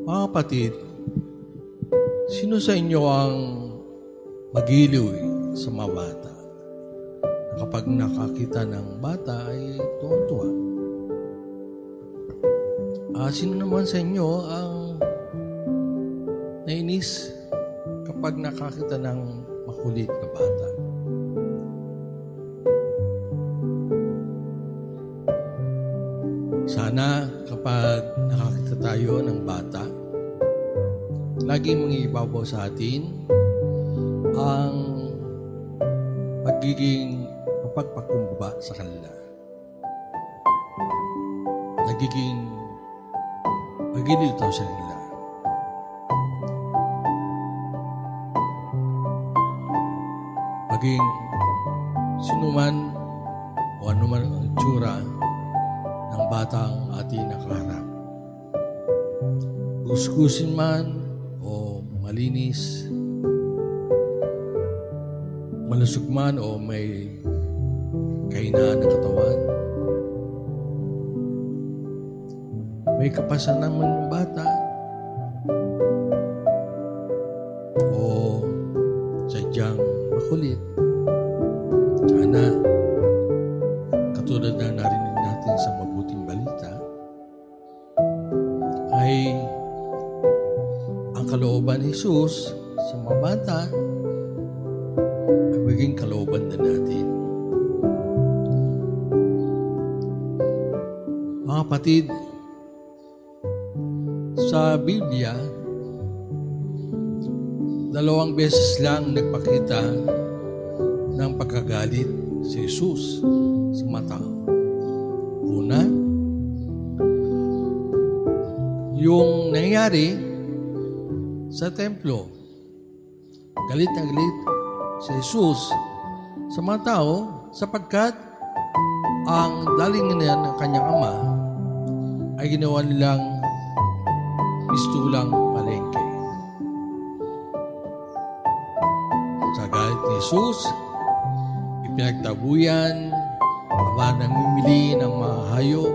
Mga kapatid, sino sa inyo ang magiliw eh, sa mga bata? Kapag nakakita ng bata ay tuwan-tuwa. Ah, sino naman sa inyo ang nainis kapag nakakita ng makulit na bata? Sana kapag nakakita tayo ng bata, laging mangibabaw sa atin ang pagiging mapagpakumbaba sa kanila. Nagiging tayo sa kanila. Maging sino man o ano man ang tsura ng batang Gusgusin man o malinis, malusog man o may kainaan ng katawan. May kapasan naman ng bata o sadyang makulit. Sana katulad na narinig natin sa Jesus sa mga bata ay kalooban na natin. Mga kapatid, sa Biblia, dalawang beses lang nagpakita ng pagkagalit si Jesus sa mga. Una, yung nangyari sa templo. Galit na galit si Jesus sa mga tao sapagkat ang daling na ng kanyang ama ay ginawa nilang pistulang palengke. Sa galit ni Jesus, ipinagtabuyan ang mga namimili ng mga hayop,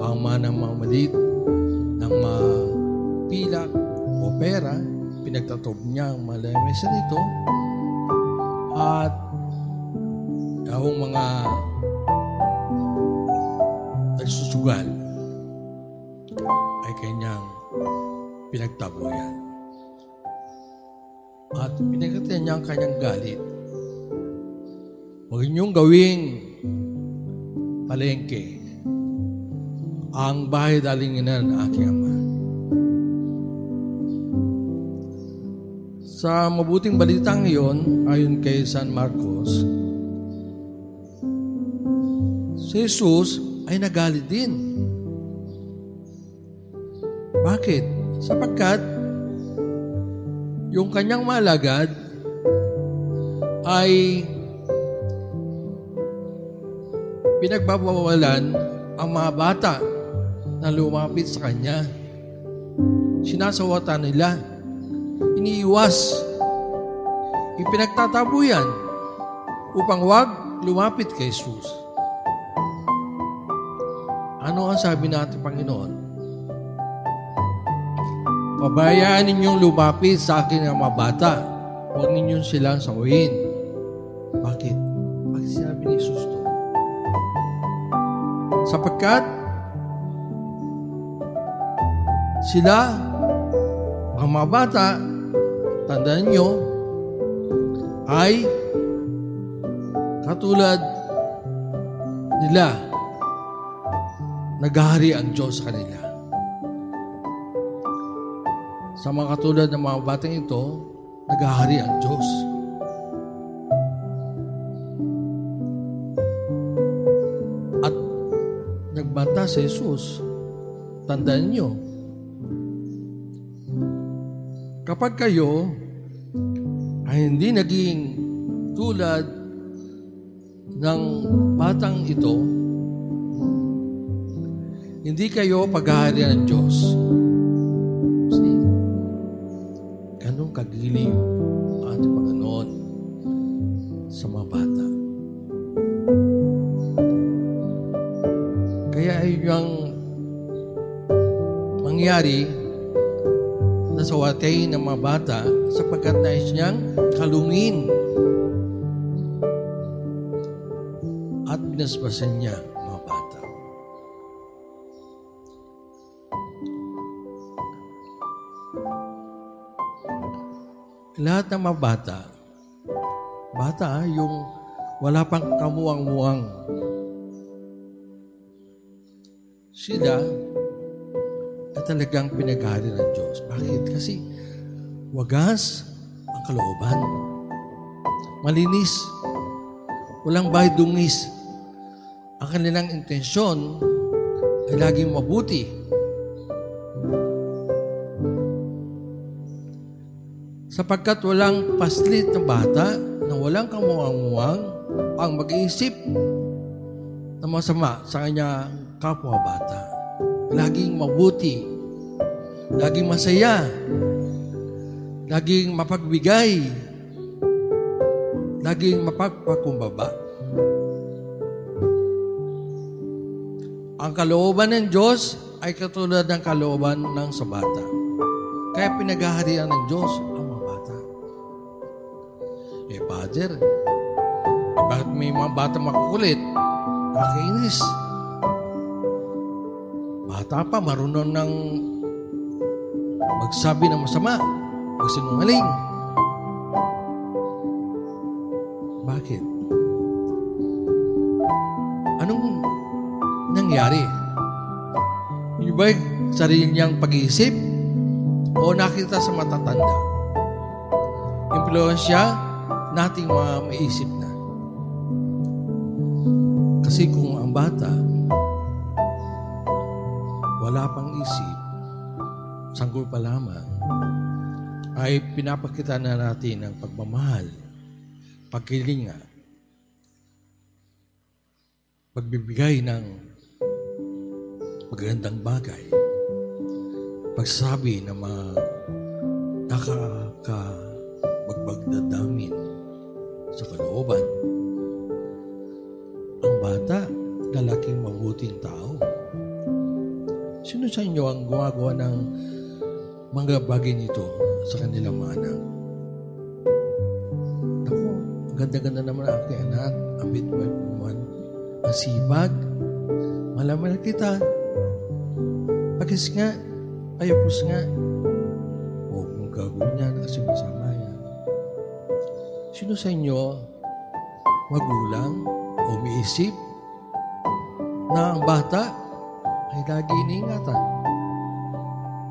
ang mga namamalit ng mga pera, pinagtatob niya ang mga lamesa nito at yung mga nagsusugal ay kanyang pinagtabuyan. At pinagkatiyan niya ang kanyang galit. Huwag niyong gawing palengke ang bahay dalinginan ng aking ama. Sa mabuting balitang iyon, ayon kay San Marcos, si Jesus ay nagalit din. Bakit? Sapagkat yung kanyang malagad ay pinagbabawalan ang mga bata na lumapit sa kanya. Sinasawatan nila. Iniiwas. Ipinagtatabuyan upang wag lumapit kay Jesus. Ano ang sabi natin, Panginoon? Pabayaan ninyong lumapit sa akin ang mga bata. Huwag ninyong silang sawayin. Bakit? Bakit sinabi ni Jesus to? Sapagkat sila, ang mga bata, tandaan nyo, ay katulad nila, naghahari ang Diyos sa kanila. Sa mga katulad ng mga batang ito, naghahari ang Diyos. At nagbanta si Jesus. Tandaan nyo, kapag kayo ay hindi naging tulad ng batang ito, hindi kayo paghaharian ng Diyos. See? Ganong kagiliw ang ating sa mga bata. Kaya ay yung mangyari nasawatay ng mga bata sapagkat nais niyang kalungin at binasbasan niya mga bata. Lahat ng mga bata, bata ah, yung wala pang kamuang-muang. Sila ay talagang pinaghari ng Diyos. Bakit? Kasi wagas ang kalooban. Malinis. Walang bayad dungis. Ang kanilang intensyon ay laging mabuti. Sapagkat walang paslit ng bata na walang kamuang-muang ang mag-iisip na masama sa kanya kapwa bata. Laging mabuti. Laging masaya. Laging mapagbigay. Laging mapagpakumbaba. Ang kalooban ng Diyos ay katulad ng kalooban ng sa bata. Kaya pinaghaharian ng Diyos ang mga bata. Eh, Father, eh, bakit may mga bata makukulit? Nakakainis. Bata pa, marunong ng magsabi ng masama, magsinungaling. Bakit? Anong nangyari? Yung ba sarili niyang pag-iisip? O nakita sa matatanda? Impluensya nating mga maisip na. Kasi kung ang bata wala pang isip, sanggol pa lamang, ay pinapakita na natin ang pagmamahal, pagkilinga, pagbibigay ng magandang bagay, pagsabi ng mga nakakabagbagdadamin sa kalooban. Ang bata, lalaking mabuting tao. Sino sa inyo ang gumagawa ng mga bagay nito sa kanilang mga anak? Ako, ganda-ganda naman ang aking anak. Ang bitbit naman. Ang sipag. Malaman na kita. Pagkis nga. Ayapos nga. Huwag mong gagawin yan kasi masama yan. Sino sa inyo magulang o umiisip na ang bata ay lagi iniingatan.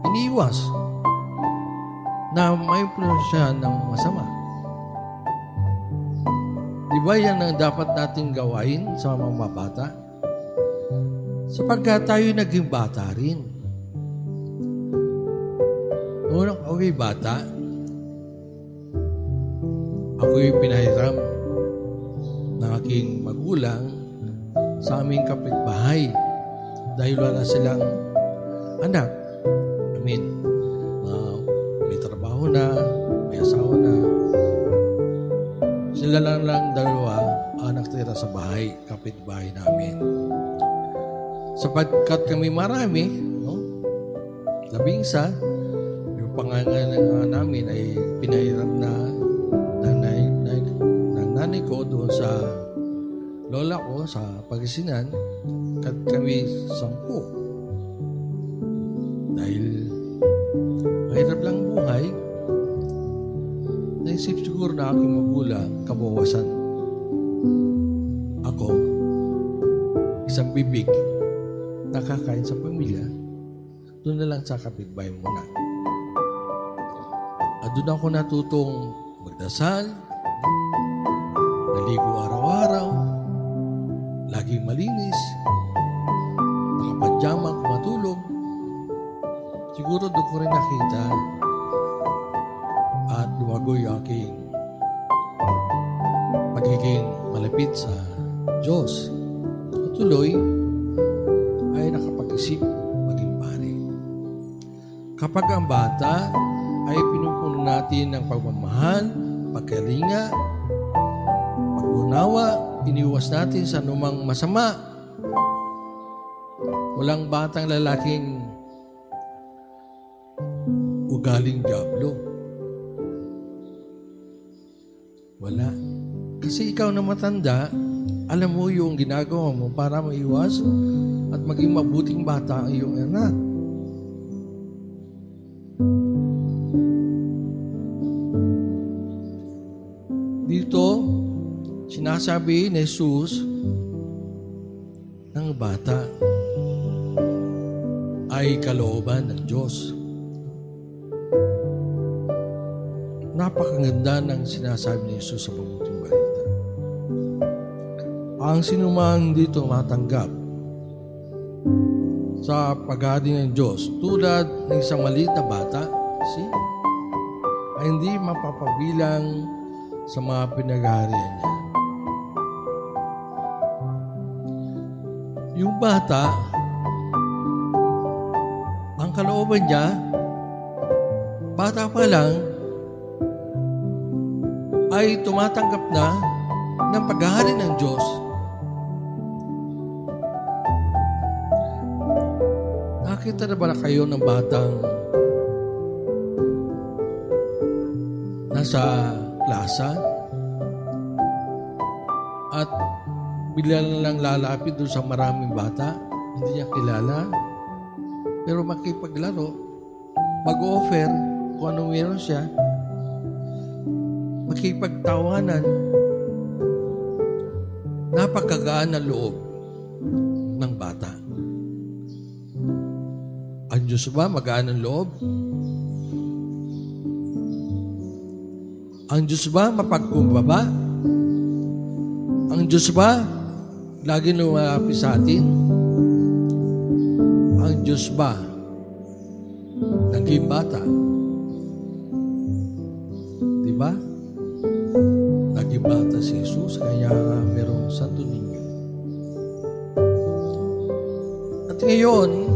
Iniiwas na may influensya ng masama. Di ba yan ang dapat nating gawain sa mga bata? Sapagkat tayo naging bata rin. Noong ako'y bata, ako'y pinahiram ng aking magulang sa aming kapitbahay dahil wala silang anak. Sila lang lang dalawa ang nakatira sa bahay, kapitbahay namin. Sapagkat kami marami, no? labing isa, yung pangangalaga namin ay pinahiram na ng, nanay, ng nanay ko doon sa lola ko sa Pagasinan at kami sampu. Dahil naisip siguro na aking magulang kabawasan. Ako, isang bibig, nakakain sa pamilya, doon na lang sa kapitbahay muna. At doon ako natutong magdasal, naligo araw-araw, laging malinis, nakapadyama kung matulog. Siguro doon ko rin nakita lumago yung aking pagiging malapit sa Diyos. At tuloy ay nakapag-isip maging pare. Kapag ang bata ay pinupuno natin ng pagmamahal, pagkalinga, pag-unawa, iniwas natin sa anumang masama. Walang batang lalaking ugaling Diablo? Kasi ikaw na matanda, alam mo yung ginagawa mo para maiwas at maging mabuting bata ang iyong anak. Dito, sinasabi ni Jesus ng bata ay kalooban ng Diyos. Napakaganda ng sinasabi ni Jesus sa balita. Ang sinumang dito matanggap sa paghahari ng Diyos tulad ng isang maliit na bata, see, ay hindi mapapabilang sa mga pinaghaharian niya. Yung bata, ang kalooban niya, bata pa lang, ay tumatanggap na ng paghahari ng Diyos. Nakita na ba na kayo ng batang nasa klasa at bigla na lang lalapit doon sa maraming bata, hindi niya kilala, pero makipaglaro, mag-offer kung anong meron siya, makipagtawanan, napakagaan na loob ng bata. Diyos ba magaan ang loob? Ang Diyos ba mapagkumbaba? Ang Diyos ba lagi lumalapit sa atin? Ang Diyos ba naging bata? Di ba? Naging bata si Jesus, kaya merong santo ninyo. At ngayon,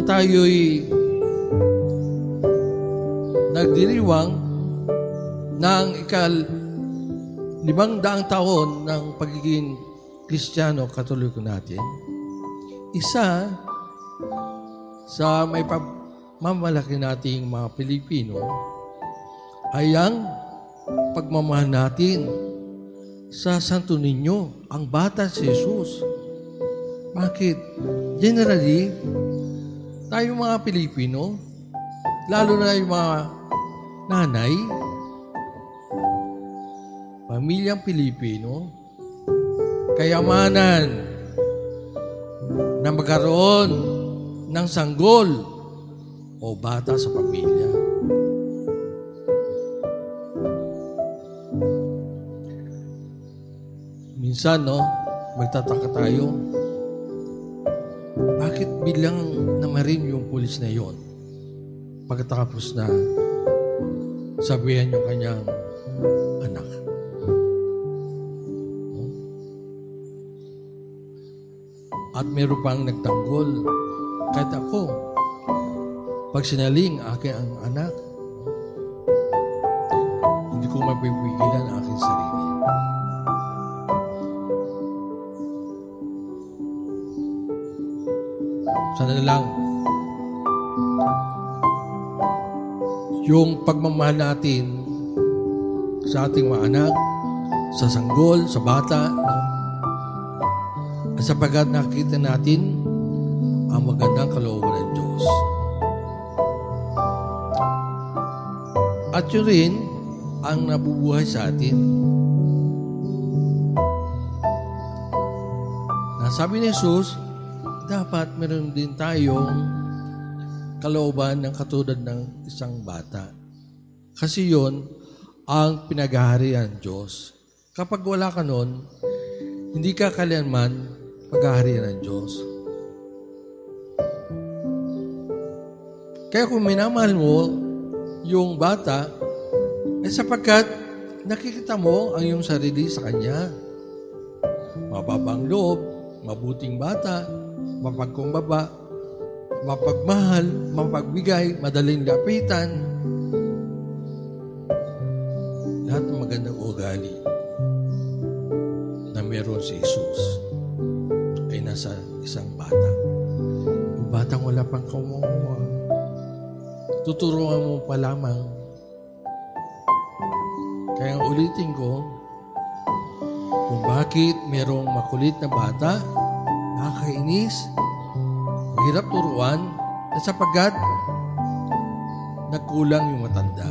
na tayo'y nagdiriwang ng ikal limang daang taon ng pagiging Kristiyano Katoliko natin, isa sa may pagmamalaki nating mga Pilipino ay ang pagmamahal natin sa Santo Niño, ang bata si Jesus. Bakit? Generally, tayo mga Pilipino, lalo na yung mga nanay, pamilyang Pilipino, kayamanan na magkaroon ng sanggol o bata sa pamilya. Minsan, no, magtataka tayo, bakit bilang namarin yung pulis na yon? Pagkatapos na sabihan yung kanyang anak. At meron pang nagtanggol. Kahit ako, pag sinaling aking ang anak, hindi ko mapipigilan ang aking sarili. Sana na lang yung pagmamahal natin sa ating mga anak, sa sanggol, sa bata, no? at sapagkat nakita natin ang magandang kalooban ng Diyos. At yun rin ang nabubuhay sa atin. Nasabi ni Jesus, dapat meron din tayong kalooban ng katulad ng isang bata. Kasi yon ang pinaghaharian Diyos. Kapag wala ka nun, hindi ka kailanman paghaharian ng Diyos. Kaya kung minamahal mo yung bata, eh sapagkat nakikita mo ang iyong sarili sa kanya. Mababang loob, mabuting bata, mapagkumbaba, mapagmahal, mapagbigay, madaling lapitan. Lahat ng magandang ugali na meron si Jesus ay nasa isang bata. Yung batang wala pang kumuha. tuturuan mo pa lamang. Kaya ulitin ko, kung bakit merong makulit na bata, nakakainis, hirap turuan, at sapagkat nagkulang yung matanda.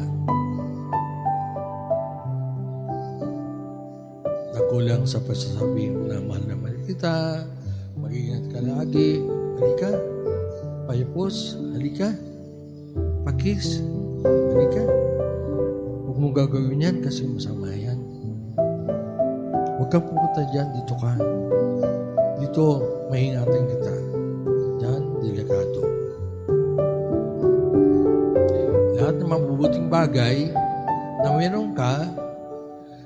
Nagkulang sa pasasabi mo na mahal na mahal kita, mag-ingat ka lagi, halika, payapos, halika, pakis, halika. Huwag mong gagawin yan kasi masama yan. Huwag kang pupunta dyan, dito ka. Dito, mahingatan kita. Delikado. Lahat ng mabubuting bagay na meron ka,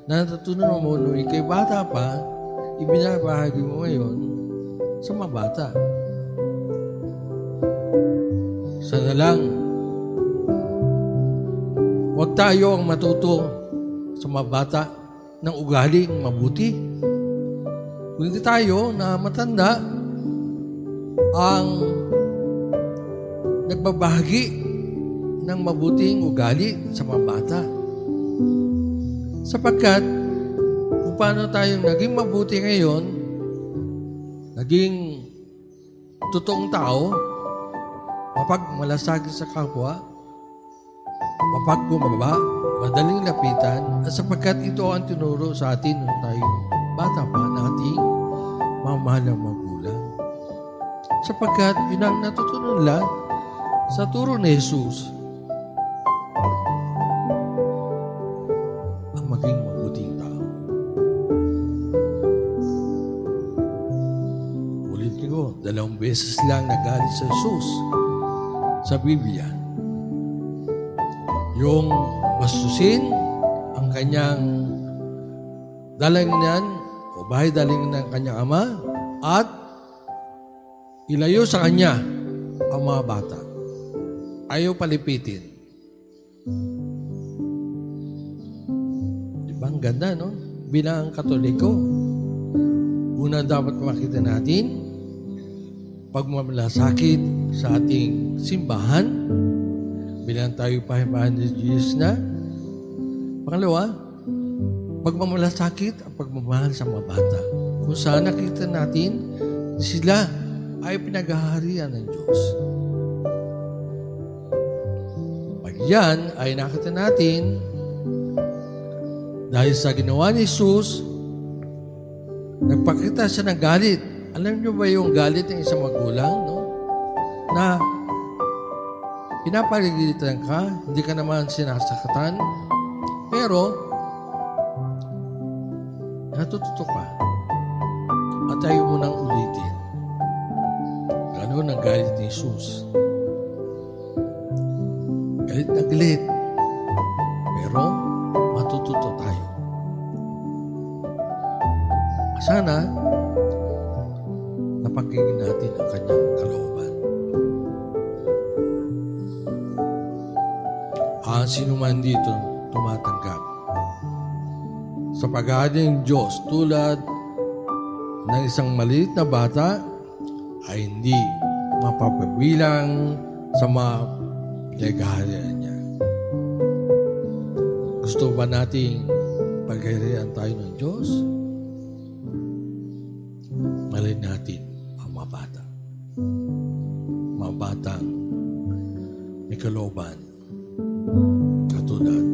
na natutunan mo nung ikay bata pa, ibinabahagi mo ngayon sa mga bata. Sana lang, huwag tayo ang matuto sa mga bata ng ugaling mabuti. Kundi tayo na matanda ang nagbabahagi ng mabuting ugali sa mga bata. Sapagkat kung paano tayong naging mabuti ngayon, naging totoong tao, mapagmalasakit sa kapwa, mapagbumaba, madaling lapitan, at sapagkat ito ang tinuro sa atin nung tayo bata pa na ating mamahal ng magulang. Sapagkat yun ang natutunan nila sa turo ni Jesus. Ang maging mabuting tao. Ulit ko, dalawang beses lang nagalit sa Jesus sa Biblia. Yung bastusin ang kanyang dalanginan o bahay dalanginan ng kanyang ama at ilayo sa kanya ang mga bata. Ayaw palipitin. Di ba ang ganda, no? Bilang katoliko, una dapat makita natin pagmamalasakit sa ating simbahan bilang tayo pahimahan ni Jesus na. Pangalawa, pagmamalasakit at pagmamahal sa mga bata. Kung saan nakita natin, sila ay pinaghaharian ng Diyos. Yan ay nakita natin, dahil sa ginawa ni Jesus, nagpakita siya ng galit. Alam niyo ba yung galit ng isang magulang, no? Na pinapaligitan ka, hindi ka naman sinasakatan, pero natututo ka at ayaw mo nang ulitin. Ganun ang galit ni Jesus. Galit na galit. Pero matututo tayo. Sana napakinggan natin ang kanyang kalooban. Ang sino man dito tumatanggap sa pag-aaling Diyos tulad ng isang maliit na bata ay hindi mapapabilang sa mga pinagaharian niya. Gusto ba nating pagharian tayo ng Diyos? Malin natin ang mga bata. Mga batang may kalooban katulad